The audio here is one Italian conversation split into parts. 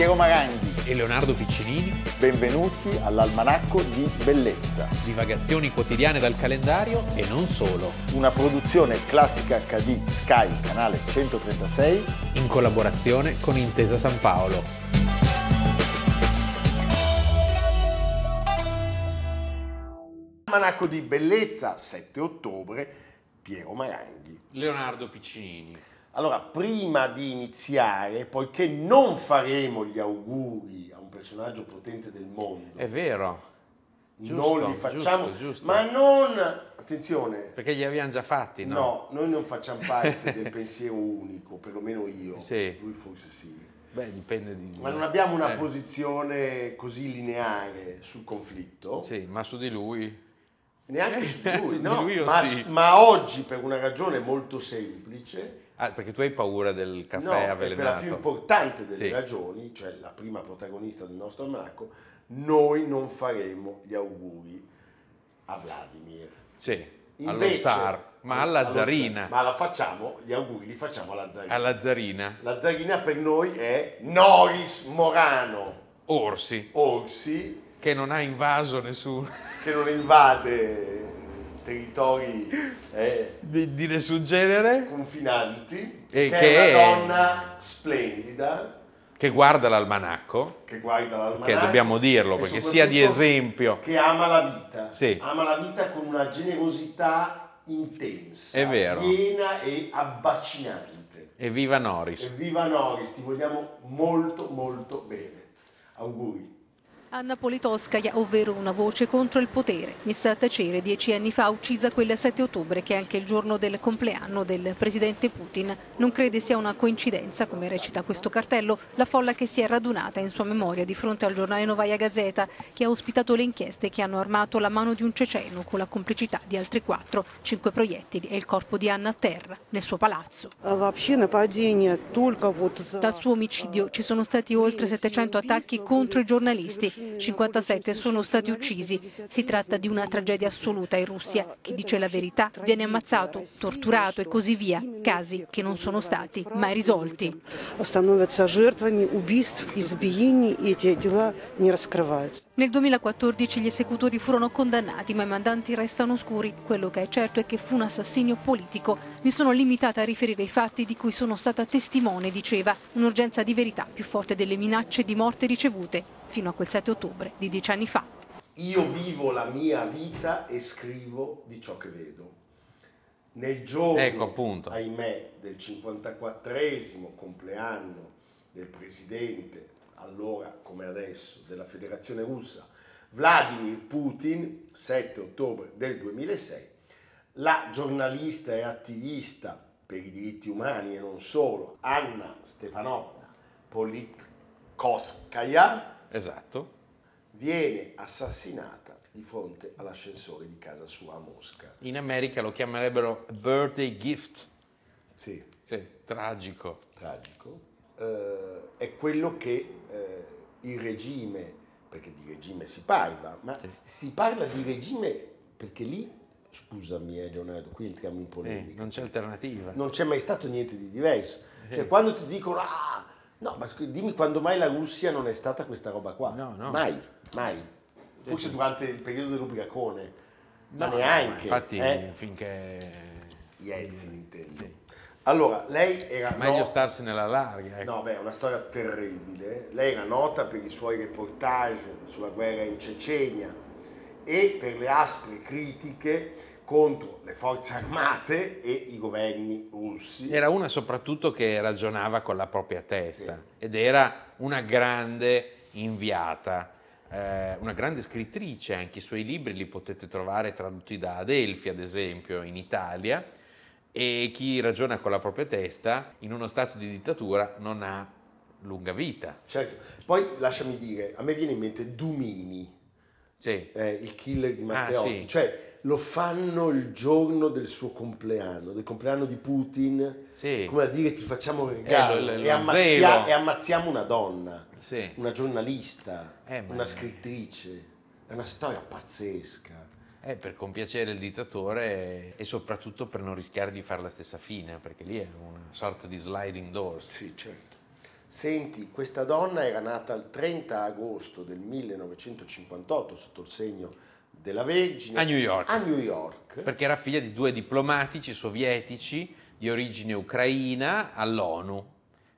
Piero Maranghi. e Leonardo Piccinini, Benvenuti all'Almanacco di Bellezza, divagazioni quotidiane dal calendario e non solo, una produzione classica HD Sky, canale 136. in collaborazione con Intesa San Paolo. Almanacco di Bellezza, 7 ottobre, Piero Maranghi. Leonardo Piccinini. Allora, prima di iniziare, poiché non faremo gli auguri a un personaggio potente del mondo, È vero, non li facciamo, giusto, giusto. ma non, attenzione, perché li abbiamo già fatti, no? no, noi non facciamo parte del pensiero unico, perlomeno io, Sì. lui forse sì, Beh, dipende di... ma non abbiamo una Eh, posizione così lineare sul conflitto. Sì, ma su di lui... Neanche su di lui, di no, lui io ma, sì. ma oggi per una ragione molto semplice, Ah, perché tu hai paura del caffè no, avvelenato. per la più importante delle Sì. ragioni, cioè la prima protagonista del nostro almanacco, noi non faremo gli auguri a Vladimir. Sì, Invece- zar, ma alla allo zarina. zar- Ma la facciamo, gli auguri li facciamo alla zarina. Alla zarina. La zarina per noi è Noris Morano Orsi, Orsi, che non ha invaso nessuno... che non invade territori eh, Di, di nessun genere, confinanti, E che, che- è una donna splendida, che guarda l'almanacco, che guarda l'almanacco. che dobbiamo dirlo, perché sia di esempio. Che ama la vita, Sì. ama la vita con una generosità intensa, È vero. piena e abbacinante. E viva Norris. Evviva Noris, ti vogliamo molto molto bene. Auguri. Anna Politoskaya, ovvero una voce contro il potere, messa a tacere dieci anni fa, uccisa quel 7 ottobre che è anche il giorno del compleanno del presidente Putin. Non crede sia una coincidenza, come recita questo cartello, la folla che si è radunata in sua memoria di fronte al giornale Novaia Gazeta, che ha ospitato le inchieste che hanno armato la mano di un ceceno con la complicità di altri quattro, cinque proiettili e il corpo di Anna a terra, nel suo palazzo. Dal suo omicidio ci sono stati oltre 700 attacchi contro i giornalisti 57 sono stati uccisi. Si tratta di una tragedia assoluta in Russia. Chi dice la verità viene ammazzato, torturato e così via. Casi che non sono stati mai risolti. Nel 2014 gli esecutori furono condannati, ma i mandanti restano oscuri. Quello che è certo è che fu un assassinio politico. Mi sono limitata a riferire i fatti di cui sono stata testimone, diceva. Un'urgenza di verità più forte delle minacce di morte ricevute fino a quel 7 ottobre di dieci anni fa. Io vivo la mia vita e scrivo di ciò che vedo. Nel giorno, Ecco, appunto. ahimè, del 54esimo compleanno del presidente, allora come adesso, della Federazione Russa, Vladimir Putin, 7 ottobre del 2006, la giornalista e attivista per i diritti umani e non solo, Anna Stepanovna Politkovskaya, Esatto. viene assassinata di fronte all'ascensore di casa sua a Mosca. In America lo chiamerebbero birthday gift. Sì, Sì, tragico. tragico. Eh, è quello che eh, il regime, perché di regime si parla, ma si parla di regime perché lì, scusami eh, Leonardo, qui entriamo in Eh, polemica, non c'è alternativa. non c'è mai stato niente di diverso. Cioè, quando ti dicono, ah, no, ma scu- dimmi quando mai la Russia non è stata questa roba qua. No, no. Mai, mai. Forse durante il periodo dell'ubriacone, ma No, no, neanche. infatti, eh? finché... Yeltsin intendo. Allora, lei era Meglio no- starsene alla larga. ecco. No, beh, è una storia terribile. Lei era nota per i suoi reportage sulla guerra in Cecenia e per le aspre critiche contro le forze armate e i governi russi. Era una soprattutto che ragionava con la propria testa ed era una grande inviata, eh, una grande scrittrice, anche i suoi libri li potete trovare tradotti da Adelphi ad esempio in Italia e chi ragiona con la propria testa in uno stato di dittatura non ha lunga vita. Certo. Poi lasciami dire, a me viene in mente Dumini, Sì. eh, il killer di Ah, Matteotti, sì. cioè lo fanno il giorno del suo compleanno, del compleanno di Putin, Sì. come a dire ti facciamo un regalo Eh, lo- lo e, zelo. e ammazziamo una donna, Sì. una giornalista, Eh, una scrittrice, è una storia pazzesca. Eh, per compiacere il dittatore e soprattutto per non rischiare di fare la stessa fine, perché lì è una sorta di sliding doors. Sì, certo. Senti, questa donna era nata il 30 agosto del 1958 sotto il segno della Vergine A New York. A New York. Perché era figlia di due diplomatici sovietici di origine ucraina all'ONU.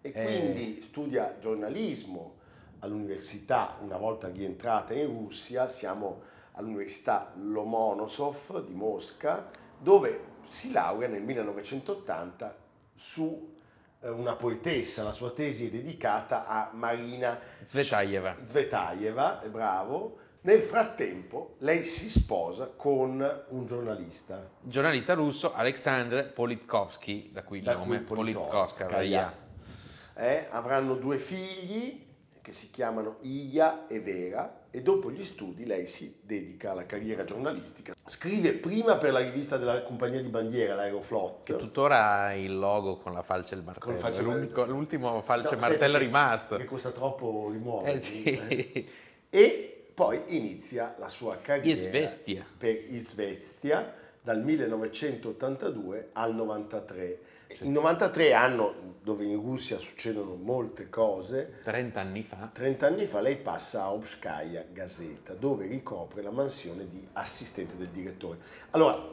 E Eh. quindi studia giornalismo all'università, una volta rientrata in Russia, siamo all'università Lomonosov di Mosca, dove si laurea nel 1980 su eh, una poetessa, la sua tesi è dedicata a Marina Zvetaeva. Zvetaeva, è bravo. Nel frattempo lei si sposa con un giornalista. Giornalista russo Alexandr Politkovsky, da cui il da nome Politkovskaya. Eh, avranno due figli che si chiamano Iya e Vera e dopo gli studi lei si dedica alla carriera giornalistica. Scrive prima per la rivista della compagnia di bandiera, l'Aeroflot. Che tuttora ha il logo con la falce e il martello. Con falce martello. l'ultimo falce e No, martello rimasto. Che costa troppo rimuovere. Eh sì. E poi inizia la sua carriera Izvestia. per Izvestia dal 1982 al 93. Il 93 anno dove in Russia succedono molte cose. 30 anni fa. 30 anni fa lei passa a Obskaya Gazeta, dove ricopre la mansione di assistente del direttore. Allora,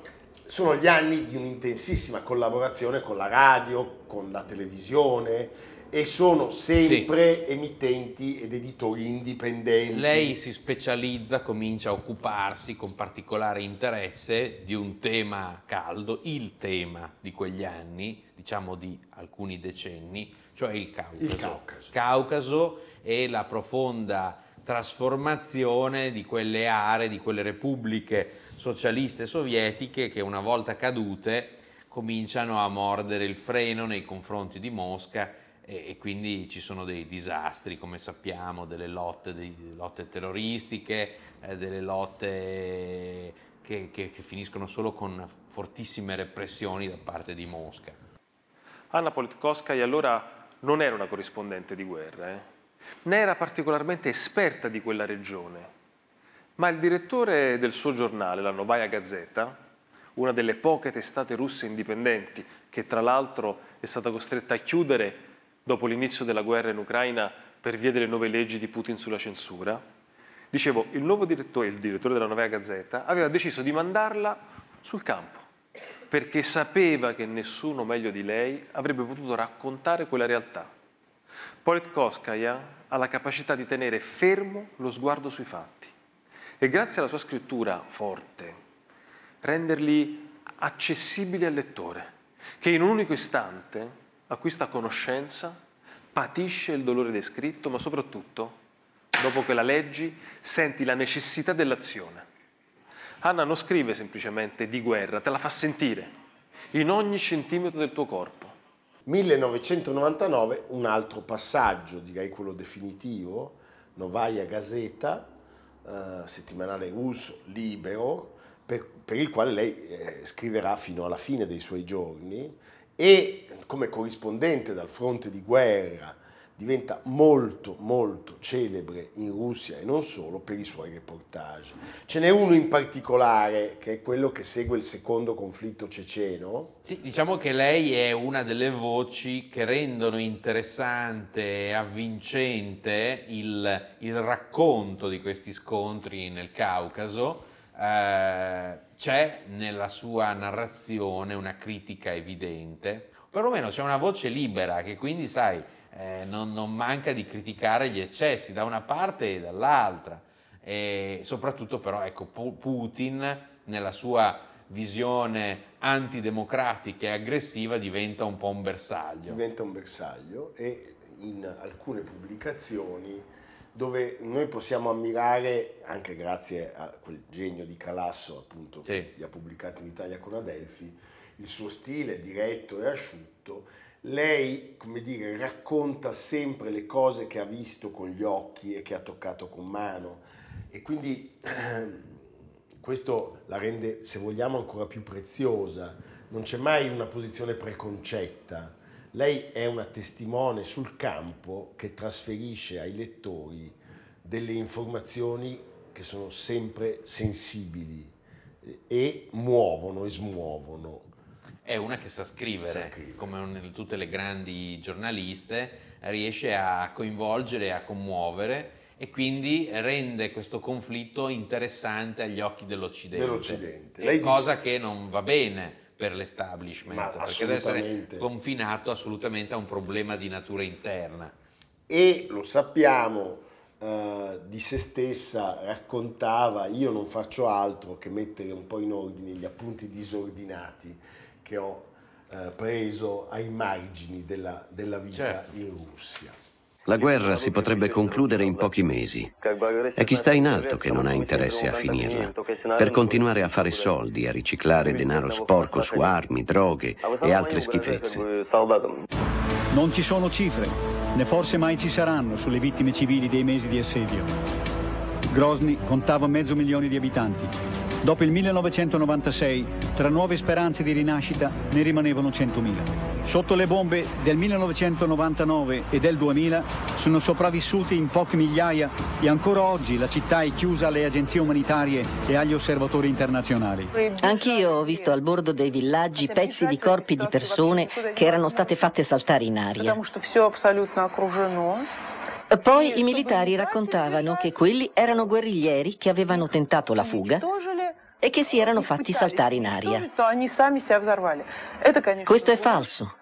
sono gli anni di un'intensissima collaborazione con la radio, con la televisione e sono sempre emittenti ed editori indipendenti. Lei si specializza, comincia a occuparsi con particolare interesse di un tema caldo, il tema di quegli anni, diciamo di alcuni decenni, cioè il Caucaso. Il Caucaso. Caucaso e la profonda trasformazione di quelle aree, di quelle repubbliche socialiste sovietiche che una volta cadute cominciano a mordere il freno nei confronti di Mosca e, e quindi ci sono dei disastri, come sappiamo, delle lotte, dei- lotte terroristiche, eh, delle lotte che, che- che finiscono solo con fortissime repressioni da parte di Mosca. Anna Politkovskaya allora non era una corrispondente di guerra, eh? né era particolarmente esperta di quella regione, ma il direttore del suo giornale, la Novaya Gazeta, una delle poche testate russe indipendenti che tra l'altro è stata costretta a chiudere dopo l'inizio della guerra in Ucraina per via delle nuove leggi di Putin sulla censura, dicevo, il nuovo direttore, il direttore della Novaya Gazeta, aveva deciso di mandarla sul campo perché sapeva che nessuno meglio di lei avrebbe potuto raccontare quella realtà. Politkovskaya ha la capacità di tenere fermo lo sguardo sui fatti e grazie alla sua scrittura forte renderli accessibili al lettore, che in un unico istante acquista conoscenza, patisce il dolore descritto, ma soprattutto, dopo che la leggi, senti la necessità dell'azione. Anna non scrive semplicemente di guerra, te la fa sentire in ogni centimetro del tuo corpo. 1999 un altro passaggio, direi quello definitivo, Novaya Gazeta, eh, settimanale russo, libero, per, per il quale lei eh, scriverà fino alla fine dei suoi giorni e come corrispondente dal fronte di guerra diventa molto molto celebre in Russia e non solo per i suoi reportage. Ce n'è uno in particolare che è quello che segue il secondo conflitto ceceno, Sì, diciamo che lei è una delle voci che rendono interessante e avvincente il, il racconto di questi scontri nel Caucaso. Eh, c'è nella sua narrazione una critica evidente, perlomeno c'è una voce libera che quindi, sai, eh, non, non manca di criticare gli eccessi da una parte e dall'altra. E soprattutto però ecco, Pu- Putin nella sua visione antidemocratica e aggressiva diventa un po' un bersaglio. diventa un bersaglio e in alcune pubblicazioni dove noi possiamo ammirare, anche grazie a quel genio di Calasso appunto Sì. che li ha pubblicati in Italia con Adelphi, il suo stile diretto e asciutto, lei, come dire, racconta sempre le cose che ha visto con gli occhi e che ha toccato con mano e quindi questo la rende, se vogliamo, ancora più preziosa. Non c'è mai una posizione preconcetta. Lei è una testimone sul campo che trasferisce ai lettori delle informazioni che sono sempre sensibili e muovono e smuovono. È una che sa scrivere, Sa scrivere. come un- tutte le grandi giornaliste, riesce a coinvolgere, a commuovere e quindi rende questo conflitto interessante agli occhi dell'Occidente. Dell'Occidente. Lei dice- cosa che non va bene per l'establishment, Ma perché deve essere confinato assolutamente a un problema di natura interna. e lo sappiamo, eh, di se stessa raccontava io non faccio altro che mettere un po' in ordine gli appunti disordinati che ho eh, preso ai margini della, della vita Certo. in Russia. La guerra si potrebbe concludere in pochi mesi. È chi sta in alto che non ha interesse a finirla. Per continuare a fare soldi, a riciclare denaro sporco su armi, droghe e altre schifezze. Non ci sono cifre, né forse mai ci saranno sulle vittime civili dei mesi di assedio. Grozny contava mezzo milione di abitanti. Dopo il 1996, tra nuove speranze di rinascita, ne rimanevano 100.000. Sotto le bombe del 1999 e del 2000 sono sopravvissuti in poche migliaia e ancora oggi la città è chiusa alle agenzie umanitarie e agli osservatori internazionali. Anch'io ho visto al bordo dei villaggi pezzi di corpi di persone che erano state fatte saltare in aria. Poi i militari raccontavano che quelli erano guerriglieri che avevano tentato la fuga e che si erano fatti saltare in aria. Questo è falso,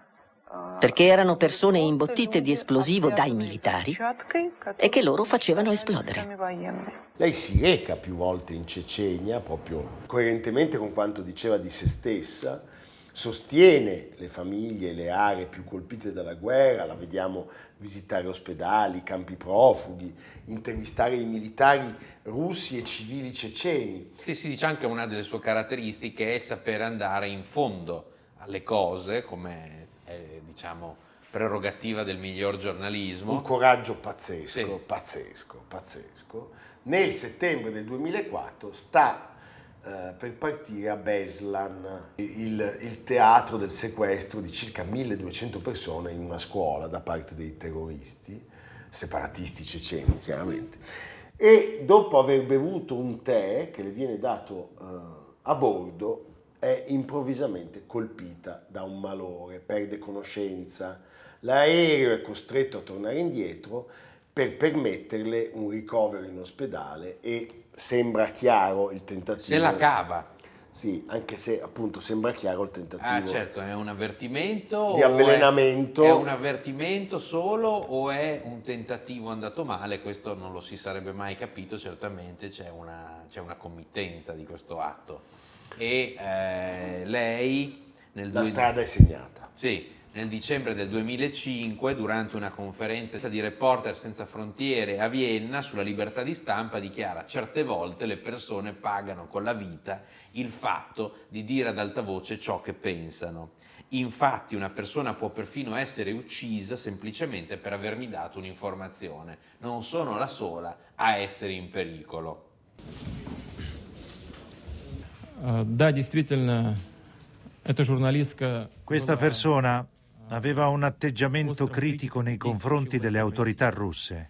perché erano persone imbottite di esplosivo dai militari e che loro facevano esplodere. Lei si reca più volte in Cecenia, proprio coerentemente con quanto diceva di se stessa, sostiene le famiglie le aree più colpite dalla guerra, la vediamo visitare ospedali, campi profughi, intervistare i militari russi e civili ceceni. Sì, si dice anche una delle sue caratteristiche è saper andare in fondo alle cose, come è, diciamo, prerogativa del miglior giornalismo. Un coraggio pazzesco, Sì. pazzesco, pazzesco. Nel settembre del 2004 sta eh, per partire a Beslan, il, il teatro del sequestro di circa 1200 persone in una scuola da parte dei terroristi, separatisti ceceni chiaramente. E dopo aver bevuto un tè che le viene dato eh, a bordo, è improvvisamente colpita da un malore, perde conoscenza. L'aereo è costretto a tornare indietro per permetterle un ricovero in ospedale e sembra chiaro il tentativo. Se la cava. Sì, anche se appunto sembra chiaro il tentativo. Ah, certo, è un avvertimento? Di o è- avvelenamento. È, un avvertimento solo o è un tentativo andato male? Questo non lo si sarebbe mai capito, certamente c'è una, c'è una committenza di questo atto. E eh, lei nel La due- strada è segnata. Sì, nel dicembre del 2005 durante una conferenza di Reporter Senza Frontiere a Vienna sulla libertà di stampa dichiara certe volte le persone pagano con la vita il fatto di dire ad alta voce ciò che pensano. Infatti una persona può perfino essere uccisa semplicemente per avermi dato un'informazione. Non sono la sola a essere in pericolo. Questa persona aveva un atteggiamento critico nei confronti delle autorità russe.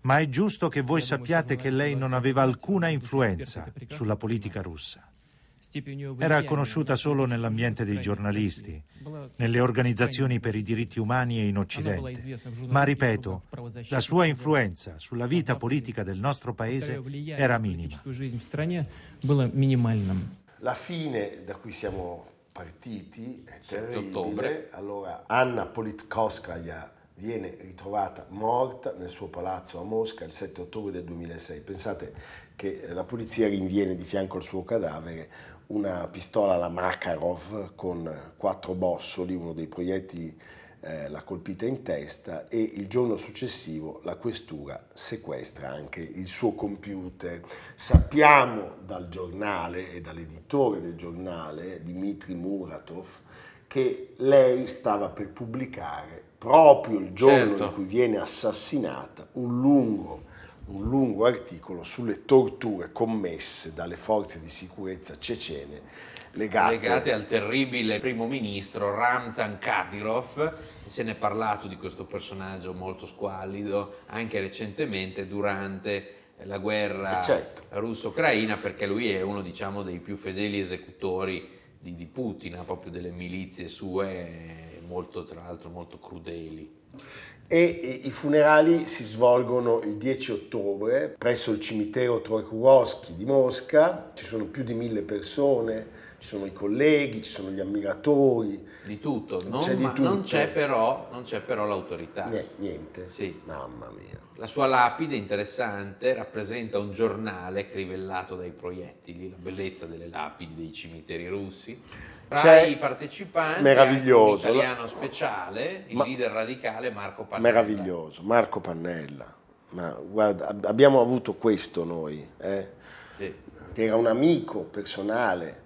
Ma è giusto che voi sappiate che lei non aveva alcuna influenza sulla politica russa. Era conosciuta solo nell'ambiente dei giornalisti, nelle organizzazioni per i diritti umani e in Occidente. Ma ripeto, la sua influenza sulla vita politica del nostro paese era minima. La fine da cui siamo partiti è 7 terribile. Allora, Anna Politkovskaya viene ritrovata morta nel suo palazzo a Mosca il 7 ottobre del 2006. Pensate che la polizia rinviene di fianco al suo cadavere una pistola alla Makarov con quattro bossoli, uno dei proiettili eh, l'ha colpita in testa e il giorno successivo la questura sequestra anche il suo computer. Sappiamo dal giornale e dall'editore del giornale, Dmitry Muratov, che lei stava per pubblicare proprio il giorno Certo. in cui viene assassinata un lungo, un lungo articolo sulle torture commesse dalle forze di sicurezza cecene legate, legate al terribile primo ministro Ramzan Kadyrov. Se ne è parlato di questo personaggio molto squallido anche recentemente durante la guerra Eh, certo. russo-ucraina perché lui è uno diciamo, dei più fedeli esecutori di, di Putin, proprio delle milizie sue molto, tra l'altro, molto crudeli. E, i funerali si svolgono il 10 ottobre presso il cimitero Troikowski di Mosca, ci sono più di mille persone, ci sono i colleghi, ci sono gli ammiratori. Di tutto, non, c'è, di ma- tutto. non c'è però, non c'è però l'autorità. Nie- Niente. Sì. Mamma mia. La sua lapide interessante rappresenta un giornale crivellato dai proiettili, la bellezza delle lapidi dei cimiteri russi. Tra C'è- i partecipanti meraviglioso. un italiano speciale, il Ma- leader radicale Marco Pannella. Meraviglioso, Marco Pannella. Ma guarda, ab- abbiamo avuto questo noi, eh? Sì, che era un amico personale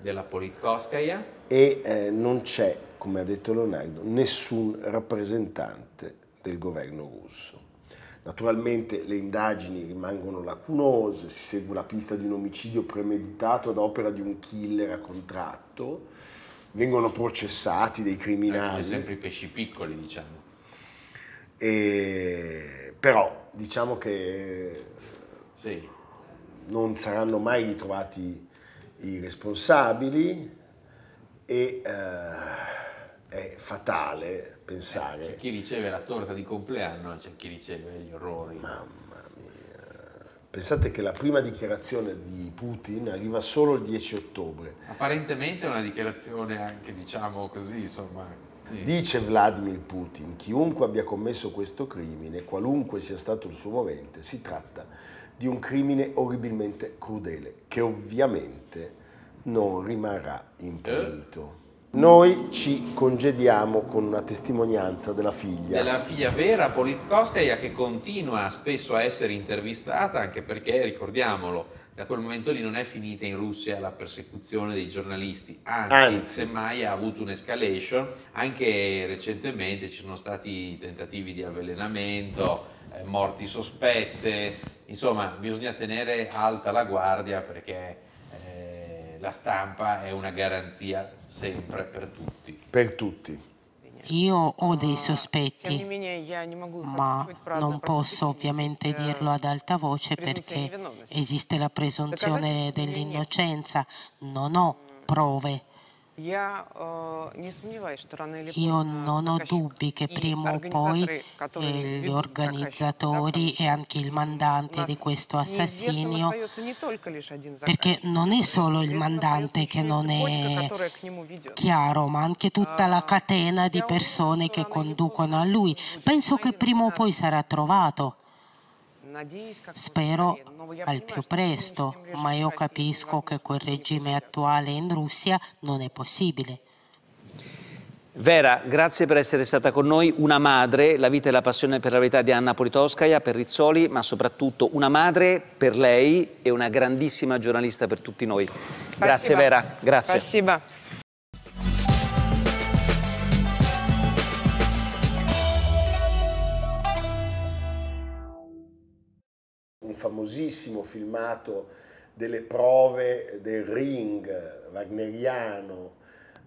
della Politkovskaya. e eh, non c'è, come ha detto Leonardo, nessun rappresentante del governo russo. Naturalmente le indagini rimangono lacunose, si segue la pista di un omicidio premeditato ad opera di un killer a contratto, vengono processati dei criminali. sempre i pesci piccoli, diciamo. E- però diciamo che Sì. non saranno mai ritrovati i responsabili e eh, è fatale pensare. C'è chi riceve la torta di compleanno, c'è chi riceve gli orrori. Pensate che la prima dichiarazione di Putin arriva solo il 10 ottobre. Apparentemente è una dichiarazione anche, diciamo così, insomma... sì. Dice Vladimir Putin, chiunque abbia commesso questo crimine, qualunque sia stato il suo movente, si tratta di un crimine orribilmente crudele, che ovviamente non rimarrà impunito. Noi ci congediamo con una testimonianza della figlia. della figlia vera Politkovskaya che continua spesso a essere intervistata anche perché, ricordiamolo, da quel momento lì non è finita in Russia la persecuzione dei giornalisti, anzi, Anzi. semmai ha avuto un'escalation, anche recentemente ci sono stati tentativi di avvelenamento, eh, morti sospette, insomma bisogna tenere alta la guardia perché eh, la stampa è una garanzia sempre per tutti. Per tutti. Io ho dei sospetti, ma non posso ovviamente dirlo ad alta voce perché esiste la presunzione dell'innocenza, non ho prove. Io non ho dubbi che prima o poi gli organizzatori e anche il mandante di questo assassinio, perché non è solo il mandante che non è chiaro, ma anche tutta la catena di persone che conducono a lui. Penso che prima o poi sarà trovato. Spero al più presto, ma io capisco che col regime attuale in Russia non è possibile. Vera, grazie per essere stata con noi, una madre, la vita e la passione per la verità di Anna Politkovskaya, per Rizzoli, ma soprattutto una madre per lei e una grandissima giornalista per tutti noi. Grazie Vera, grazie. Спасибо. Famosissimo filmato delle prove del ring wagneriano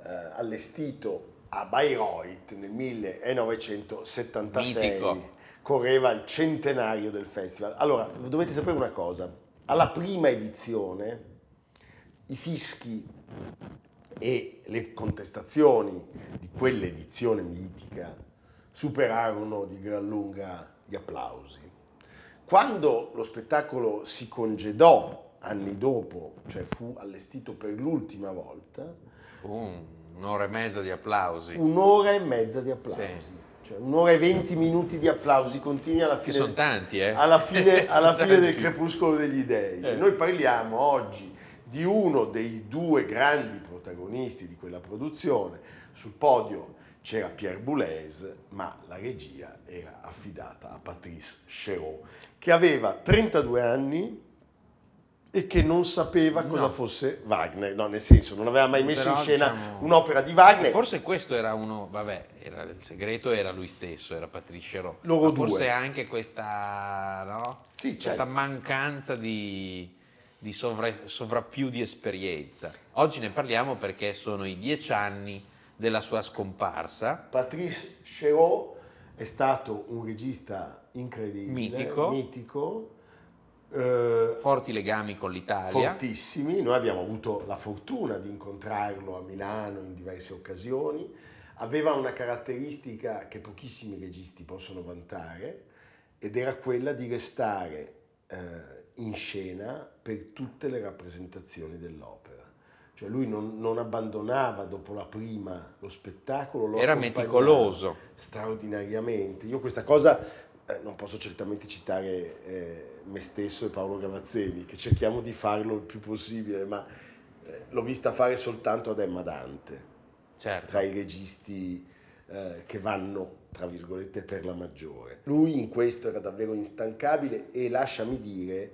eh, allestito a Bayreuth nel 1976. Mitico. Correva il centenario del festival. Allora, dovete sapere una cosa. Alla prima edizione i fischi e le contestazioni di quell'edizione mitica superarono di gran lunga gli applausi. Quando lo spettacolo si congedò anni dopo, cioè fu allestito per l'ultima volta, Fu un- un'ora e mezza di applausi. un'ora e mezza di applausi. Sì. Cioè un'ora e venti minuti di applausi continui alla Che fine, sono tanti, eh? alla fine, alla fine del crepuscolo degli dei. Eh. Noi parliamo oggi di uno dei due grandi protagonisti di quella produzione. Sul podio c'era Pierre Boulez, ma la regia era affidata a Patrice Chéreau, che aveva 32 anni e che non sapeva cosa No. fosse Wagner, no, nel senso non aveva mai messo Però, in scena diciamo, un'opera di Wagner. Forse questo era uno, vabbè, era- il segreto era lui stesso, era Patrice Chéreau. Loro Ma Forse due. anche questa, no? Sì, questa certo. mancanza di, di sovra- sovrappiù di esperienza. Oggi ne parliamo perché sono i dieci anni della sua scomparsa. Patrice Chéreau è stato un regista incredibile, Mitico. mitico, Eh, Forti legami con l'Italia. fortissimi. Noi abbiamo avuto la fortuna di incontrarlo a Milano in diverse occasioni. Aveva una caratteristica che pochissimi registi possono vantare ed era quella di restare eh, in scena per tutte le rappresentazioni dell'opera. Cioè lui non, non abbandonava dopo la prima lo spettacolo, lo Era meticoloso. straordinariamente. Io questa cosa eh, non posso certamente citare eh, me stesso e Paolo Gavazzeni, che cerchiamo di farlo il più possibile, ma eh, l'ho vista fare soltanto ad Emma Dante, Certo. tra i registi eh, che vanno, tra virgolette, per la maggiore. Lui in questo era davvero instancabile e lasciami dire,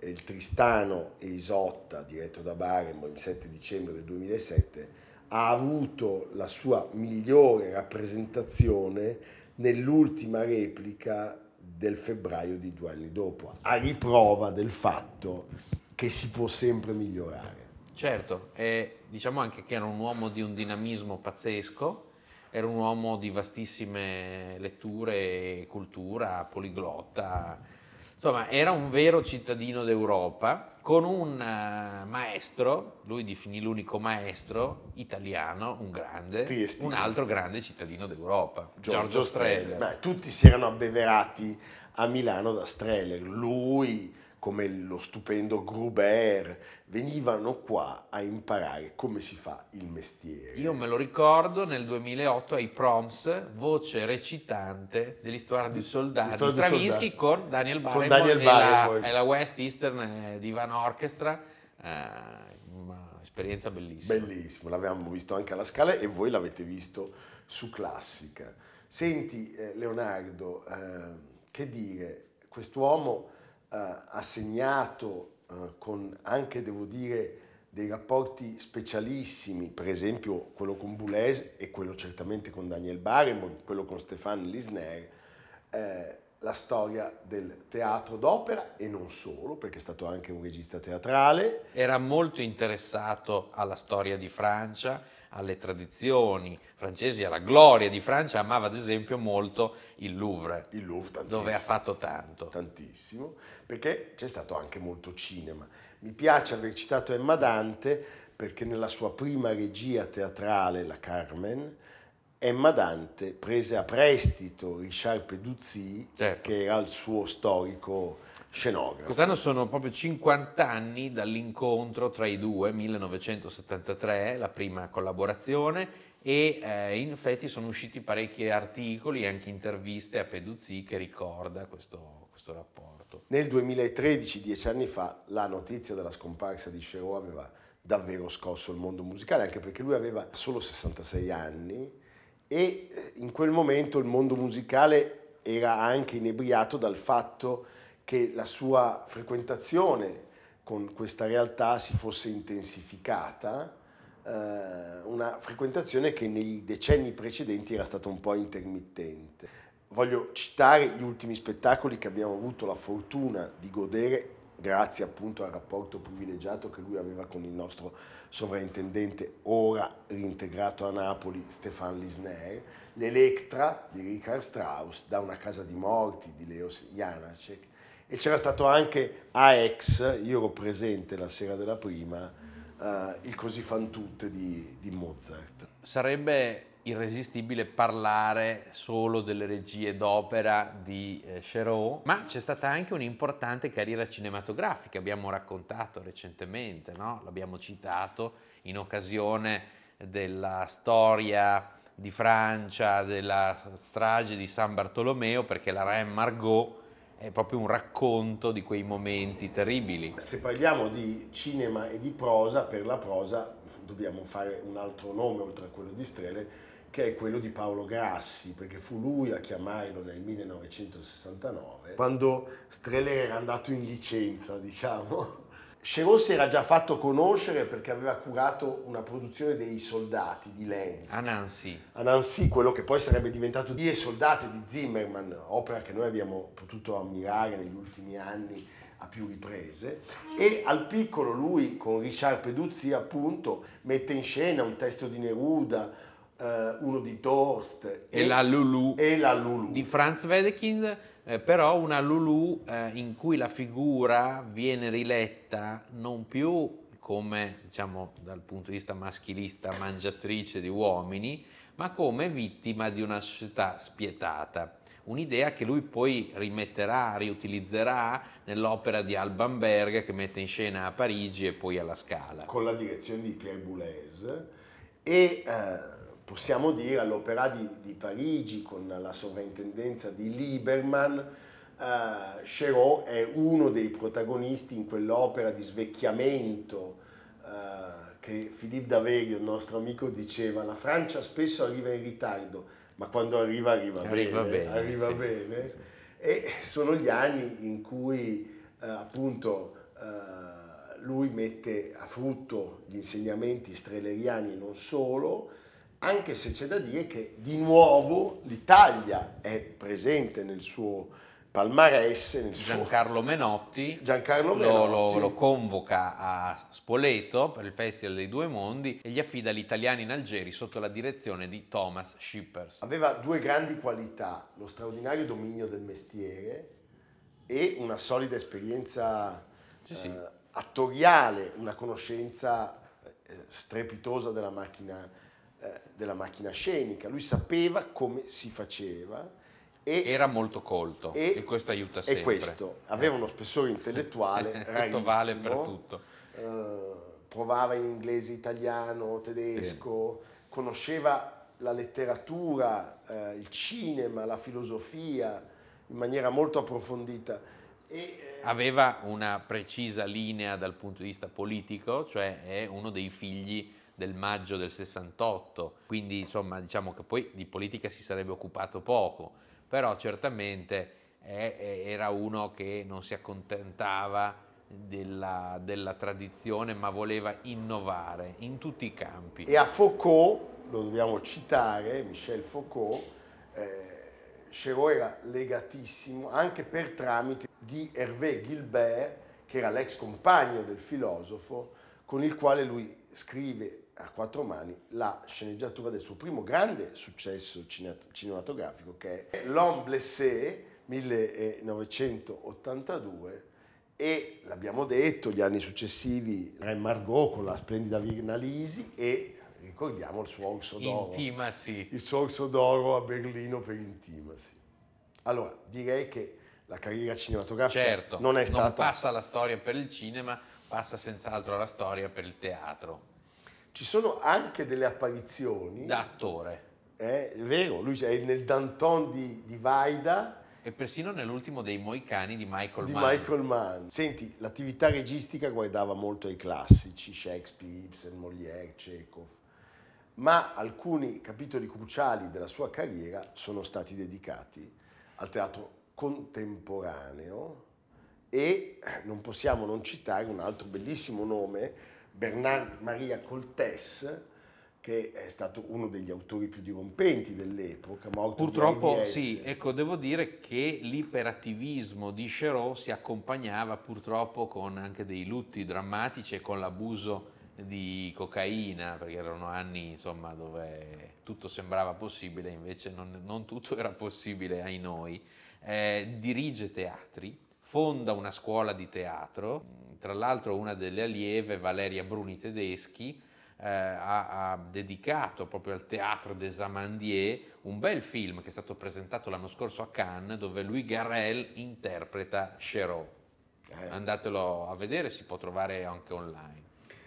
il Tristano e Isotta, diretto da Barenboim il 7 dicembre del 2007, ha avuto la sua migliore rappresentazione nell'ultima replica del febbraio di due anni dopo, a riprova del fatto che si può sempre migliorare. Certo, e diciamo anche che era un uomo di un dinamismo pazzesco, era un uomo di vastissime letture cultura, poliglotta, insomma era un vero cittadino d'Europa con un eh, maestro, lui definì l'unico maestro italiano, un grande, Triestino. un altro grande cittadino d'Europa, Giorgio, Strehler. Beh, tutti si erano abbeverati a Milano da Streller. Lui, come lo stupendo Gruber, venivano qua a imparare come si fa il mestiere. Io me lo ricordo nel 2008 ai Proms, voce recitante dell'Histoire du Soldat di Stravinsky con Daniel Con Barenboim Daniel e, la, Barenboim. e la West Eastern eh, Divan Orchestra, eh, un'esperienza bellissima. Bellissimo, l'avevamo visto anche alla Scala e voi l'avete visto su Classica. Senti eh, Leonardo, eh, che dire, quest'uomo ha segnato eh, con anche, devo dire, dei rapporti specialissimi, per esempio quello con Boulez e quello certamente con Daniel Barenboim, quello con Stéphane Lisner, eh, la storia del teatro d'opera e non solo, perché è stato anche un regista teatrale, Era molto interessato alla storia di Francia, alle tradizioni francesi, alla gloria di Francia, amava ad esempio molto il Louvre, il Louvre dove ha fatto tanto. tantissimo, perché c'è stato anche molto cinema. Mi piace aver citato Emma Dante perché nella sua prima regia teatrale, la Carmen, Emma Dante prese a prestito Richard Peduzzi, Certo. che era il suo storico scenografo. Quest'anno sono proprio 50 anni dall'incontro tra i due, 1973, la prima collaborazione, e eh, in effetti sono usciti parecchi articoli e anche interviste a Peduzzi che ricorda questo, questo rapporto. Nel 2013, dieci anni fa, la notizia della scomparsa di Cherot aveva davvero scosso il mondo musicale, anche perché lui aveva solo 66 anni e eh, in quel momento il mondo musicale era anche inebriato dal fatto che la sua frequentazione con questa realtà si fosse intensificata, eh, una frequentazione che nei decenni precedenti era stata un po' intermittente. Voglio citare gli ultimi spettacoli che abbiamo avuto la fortuna di godere grazie appunto al rapporto privilegiato che lui aveva con il nostro sovrintendente, ora reintegrato a Napoli, Stefan Lisner, l'Electra di Richard Strauss, da una casa di morti di Leo Janacek, e c'era stato anche AX, io ero presente la sera della prima, eh, il Così fan tutte di, di Mozart. Sarebbe irresistibile parlare solo delle regie d'opera di eh, Cherot, ma c'è stata anche un'importante carriera cinematografica, abbiamo raccontato recentemente, no? l'abbiamo citato in occasione della storia di Francia, della strage di San Bartolomeo, perché la Reine Margot è proprio un racconto di quei momenti terribili. Se parliamo di cinema e di prosa, per la prosa dobbiamo fare un altro nome oltre a quello di Strele, che è quello di Paolo Grassi, perché fu lui a chiamarlo nel 1969, quando Strehler era andato in licenza, diciamo. Cherot si era già fatto conoscere perché aveva curato una produzione dei soldati di Lenz. A Nancy. A Nancy, quello che poi sarebbe diventato Die Soldati di Zimmerman, opera che noi abbiamo potuto ammirare negli ultimi anni a più riprese. E al piccolo lui, con Richard Peduzzi appunto, mette in scena un testo di Neruda, eh, uno di Torst E, la Lulu e la Lulu. di Franz Wedekind, eh, però una Lulu eh, in cui la figura viene riletta non più come, diciamo, dal punto di vista maschilista, mangiatrice di uomini, ma come vittima di una società spietata. Un'idea che lui poi rimetterà, riutilizzerà nell'opera di Alban Berg che mette in scena a Parigi e poi alla Scala. Con la direzione di Pierre Boulez e eh, possiamo dire all'Opera di, di, Parigi con la sovrintendenza di Lieberman, eh, Chéreau è uno dei protagonisti in quell'opera di svecchiamento eh, che Philippe Daverio, il nostro amico, diceva la Francia spesso arriva in ritardo, ma quando arriva arriva, arriva bene, bene, arriva sì, bene. Sì, e sono gli anni in cui eh, appunto lui mette a frutto gli insegnamenti streleriani non solo, anche se c'è da dire che di nuovo l'Italia è presente nel suo palmarès. Nel Giancarlo suo... Menotti, Giancarlo lo, Menotti. Lo, lo, convoca a Spoleto per il Festival dei Due Mondi e gli affida gli italiani in Algeri sotto la direzione di Thomas Shippers. Aveva due grandi qualità, lo straordinario dominio del mestiere e una solida esperienza sì, sì. Eh, attoriale, una conoscenza eh, strepitosa della macchina della macchina scenica, lui sapeva come si faceva e era molto colto e, e questo aiuta sempre. E questo, aveva uno spessore intellettuale questo vale per tutto. Eh, provava in inglese, italiano, tedesco, sì. conosceva la letteratura, eh, il cinema, la filosofia in maniera molto approfondita. E, eh, aveva una precisa linea dal punto di vista politico, cioè è uno dei figli del maggio del 68, quindi insomma diciamo che poi di politica si sarebbe occupato poco, però certamente è, era uno che non si accontentava della, della, tradizione ma voleva innovare in tutti i campi. E a Foucault, lo dobbiamo citare, Michel Foucault, eh, Chéreau era legatissimo anche per tramite di Hervé Gilbert, che era l'ex compagno del filosofo, con il quale lui scrive a quattro mani la sceneggiatura del suo primo grande successo cinematografico che è L'Homme Blessé 1982 e l'abbiamo detto gli anni successivi Re Margot con la splendida Vignalisi e ricordiamo il suo Orso d'Oro. Intimacy il suo Orso d'Oro a Berlino per Intimacy allora direi che la carriera cinematografica certo, non è stata non passa la storia per il cinema passa senz'altro la storia per il teatro ci sono anche delle apparizioni. Da attore. Eh, è vero, lui è nel Danton di, di Vaida. E persino nell'ultimo dei Moicani di Michael di Mann. Michael Mann. Senti, l'attività registica guardava molto ai classici, Shakespeare, Ibsen, Molière, Chekhov, ma alcuni capitoli cruciali della sua carriera sono stati dedicati al teatro contemporaneo e non possiamo non citare un altro bellissimo nome Bernard Maria Coltes, che è stato uno degli autori più dirompenti dell'epoca, morto Purtroppo sì, ecco, devo dire che l'iperattivismo di Chéreau si accompagnava purtroppo con anche dei lutti drammatici e con l'abuso di cocaina, perché erano anni insomma, dove tutto sembrava possibile, invece non, non tutto era possibile ai noi. Eh, dirige teatri, fonda una scuola di teatro, tra l'altro una delle allieve, Valeria Bruni Tedeschi, eh, ha, ha, dedicato proprio al Théâtre des Amandiers un bel film che è stato presentato l'anno scorso a Cannes dove Louis Garrel interpreta Chéreau. Eh. Andatelo a vedere, si può trovare anche online.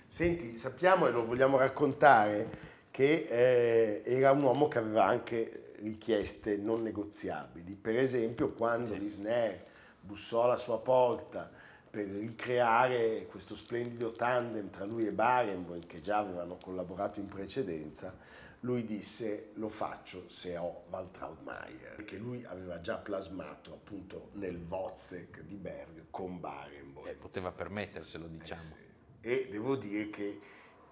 Senti, sappiamo e lo vogliamo raccontare che eh, era un uomo che aveva anche richieste non negoziabili. Per esempio, quando sì. Lisner bussò alla sua porta per ricreare questo splendido tandem tra lui e Barenboim, che già avevano collaborato in precedenza, lui disse lo faccio se ho Waltraud Mayer, perché lui aveva già plasmato appunto nel Wozzeck di Berg con Barenboim. Eh, poteva permetterselo, diciamo. Eh sì. E devo dire che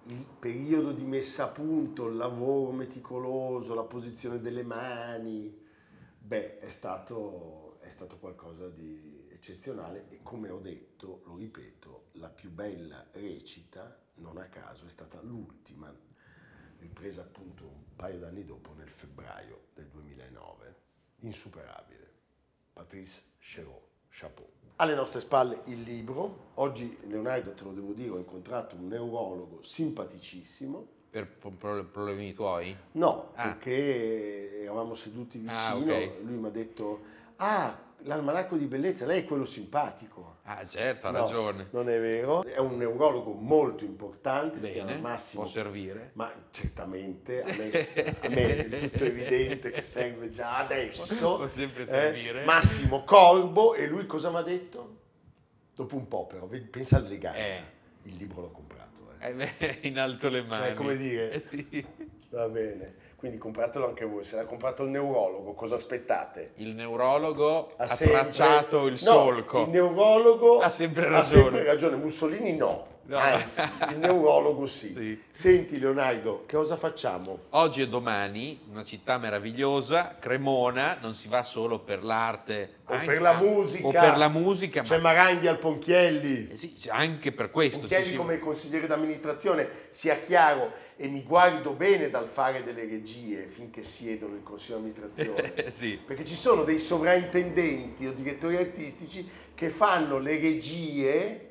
il periodo di messa a punto, il lavoro meticoloso, la posizione delle mani, beh, è stato, è stato qualcosa di eccezionale e come ho detto, lo ripeto, la più bella recita, non a caso, è stata l'ultima, ripresa appunto un paio d'anni dopo nel febbraio del 2009, insuperabile. Patrice Chéreau. Chapeau. Alle nostre spalle il libro. Oggi, Leonardo, te lo devo dire, ho incontrato un neurologo simpaticissimo. Per pro- pro- problemi tuoi? No, Ah. perché eravamo seduti Ah, vicino, ok. lui mi ha detto, ah, l'almanacco di bellezza, lei è quello simpatico. Ah, certo, ha No, ragione. non è vero. È un neurologo molto importante, si chiama Bene, Massimo. può servire. Ma certamente, a me, a me è tutto evidente che serve già adesso. Può sempre Eh, servire. Massimo Corbo, e lui cosa mi ha detto? Dopo un po' però, pensa all'eleganza. Eh. Il libro l'ho comprato. Eh. Eh beh, in alto le mani. Cioè, come dire, Eh sì. va bene. Quindi compratelo anche voi. Se l'ha comprato il neurologo, cosa aspettate? Il neurologo ha, sempre- tracciato il No, solco. Il neurologo Ha sempre Ha ragione. sempre ragione. Mussolini no. No. Anzi, il neurologo sì. Sì. Senti Leonardo, che cosa facciamo? Oggi e domani, una città meravigliosa, Cremona, non si va solo per l'arte O anche- per la musica. o per la musica, C'è ma Maranghi al Ponchielli. eh sì, anche per questo. Ponchielli ci si- come consigliere d'amministrazione, sia chiaro, e mi guardo bene dal fare delle regie finché siedo nel consiglio di amministrazione. Eh, sì. Perché ci sono dei sovrintendenti o direttori artistici che fanno le regie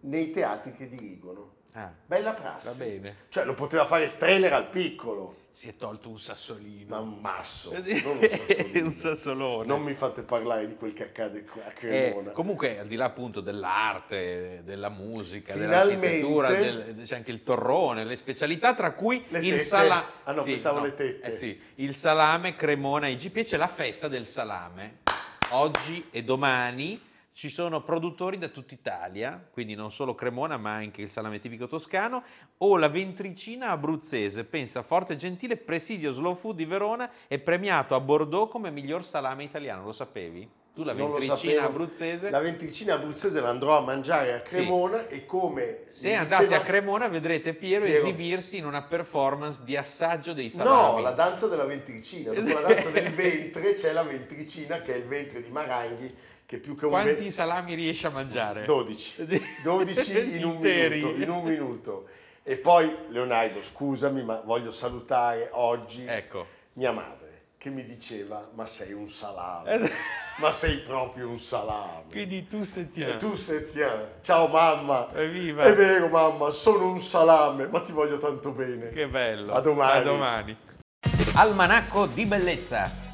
nei teatri che dirigono. Ah, Bella prassi. Va bene. Cioè lo poteva fare Streller al piccolo, si è tolto un sassolino. ma un masso, non un un sassolino. sassolone. Non mi fate parlare di quel che accade a Eh, Cremona. comunque, al di là appunto dell'arte, della musica, Finalmente- dell'architettura, del- c'è anche il torrone, le specialità, tra cui Le il tette? salame. Ah, no, pensavo le tette. Eh sì, il salame Cremona IGP e c'è la festa del salame. Oggi e domani ci sono produttori da tutta Italia, quindi non solo Cremona, ma anche il salame tipico toscano, o la ventricina abruzzese. Pensa, Forte e Gentile, presidio Slow Food di Verona è premiato a Bordeaux come miglior salame italiano, lo sapevi? Tu la Non ventricina abruzzese? La ventricina abruzzese l'andrò a mangiare a Cremona e come Se andate diceva- a Cremona vedrete Piero, Piero. esibirsi in una performance di assaggio dei salami. No, la danza della ventricina. Dopo la danza del ventre c'è la ventricina che è il ventre di Maranghi che più che un Quanti ventre... salami riesci a mangiare? 12. 12 in un minuto, in un minuto. E poi Leonardo, scusami, ma voglio salutare oggi Ecco. mia madre che mi diceva "Ma sei un salame". ma sei proprio un salame. Quindi tu sentiamo. E tu sentiamo. Ciao mamma. Evviva. È vero mamma, sono un salame, ma ti voglio tanto bene. Che bello. A domani. A domani. Almanacco di bellezza